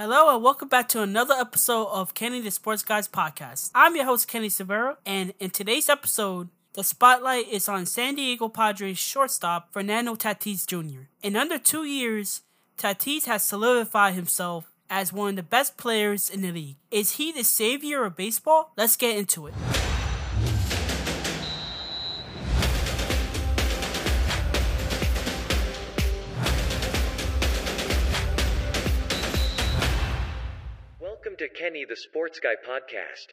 Hello and welcome back to another episode of Kenny the Sports Guys podcast. I'm your host Kenny Severo, and in today's episode, the spotlight is on San Diego Padres shortstop Fernando Tatis Jr. In under two years, Tatis has solidified himself as one of the best players in the league. Is he the savior of baseball? Let's get into it. Kenny the Sports Guy podcast.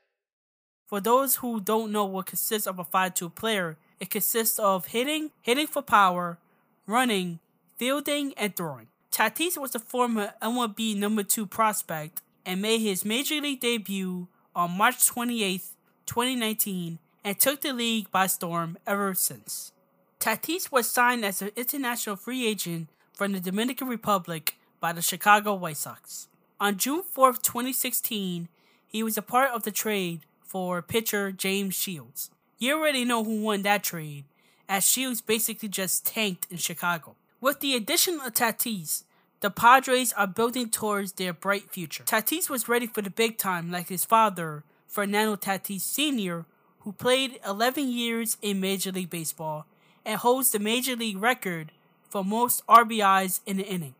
For those who don't know what consists of a 5-tool player, it consists of hitting, hitting for power, running, fielding, and throwing. Tatis was a former MLB number 2 prospect and made his major league debut on March 28, 2019, and took the league by storm ever since. Tatis was signed as an international free agent from the Dominican Republic by the Chicago White Sox. On June 4th, 2016, he was a part of the trade for pitcher James Shields. You already know who won that trade, as Shields basically just tanked in Chicago. With the addition of Tatis, the Padres are building towards their bright future. Tatis was ready for the big time like his father, Fernando Tatis Sr., who played 11 years in Major League Baseball and holds the Major League record for most RBIs in an inning.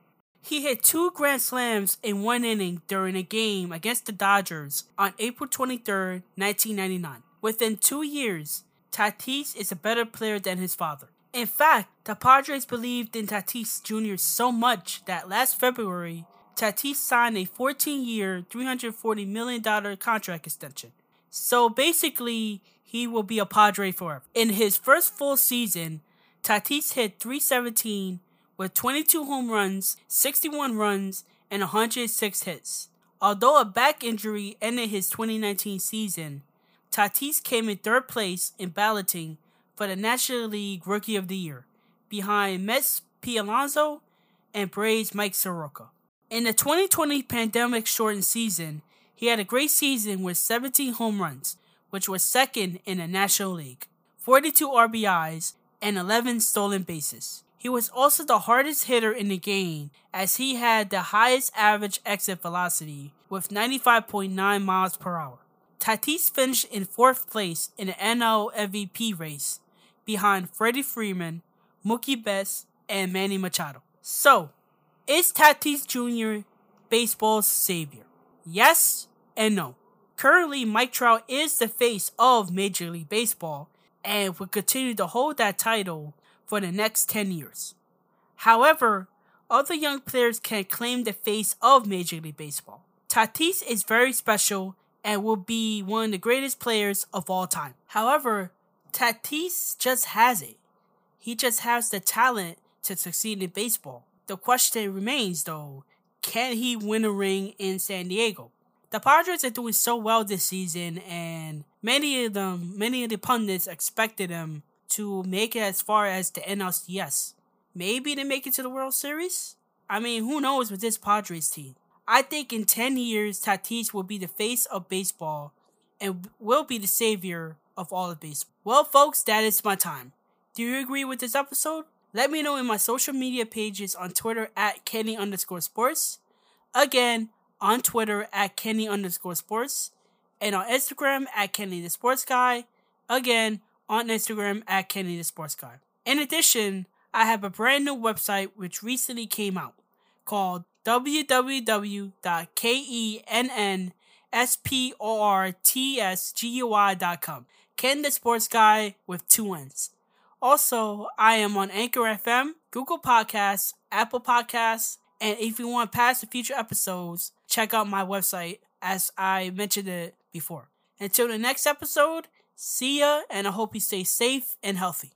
He hit two grand slams in one inning during a game against the Dodgers on April 23, 1999. Within two years, Tatis is a better player than his father. In fact, the Padres believed in Tatis Jr. so much that last February, Tatis signed a 14 year, $340 million contract extension. So basically, he will be a Padre forever. In his first full season, Tatis hit 317 with 22 home runs, 61 runs, and 106 hits. Although a back injury ended his 2019 season, Tatis came in third place in balloting for the National League Rookie of the Year, behind Mets Pete Alonso and Braves Mike Soroka. In the 2020 pandemic shortened season, he had a great season with 17 home runs, which was second in the National League, 42 RBIs, and 11 stolen bases. He was also the hardest hitter in the game as he had the highest average exit velocity with 95.9 miles per hour. Tatis finished in fourth place in the NL MVP race behind Freddie Freeman, Mookie Betts, and Manny Machado. So, is Tatis Jr. baseball's savior? Yes and no. Currently, Mike Trout is the face of Major League Baseball and will continue to hold that title for the next 10 years. However, other young players can claim the face of Major League Baseball. Tatis is very special and will be one of the greatest players of all time. However, Tatis just has it. He just has the talent to succeed in baseball. The question remains though, can he win a ring in San Diego? The Padres are doing so well this season and many of them, many of the pundits expected them to make it as far as the NLCS. Maybe to make it to the World Series? I mean, who knows with this Padres team? I think in 10 years, Tatis will be the face of baseball and will be the savior of all of baseball. Well, folks, that is my time. Do you agree with this episode? Let me know in my social media pages on Twitter at Kenny underscore sports. Again, on Twitter at Kenny underscore sports. And on Instagram at Kenny the Sports Guy. Again, on Instagram at Kenny the Sports Guy. In addition, I have a brand new website which recently came out called www.kennthesportsguy.com. Ken the Sports Guy with two N's. Also, I am on Anchor FM, Google Podcasts, Apple Podcasts, and if you want past and future episodes, check out my website as I mentioned it before. Until the next episode, see ya, and I hope you stay safe and healthy.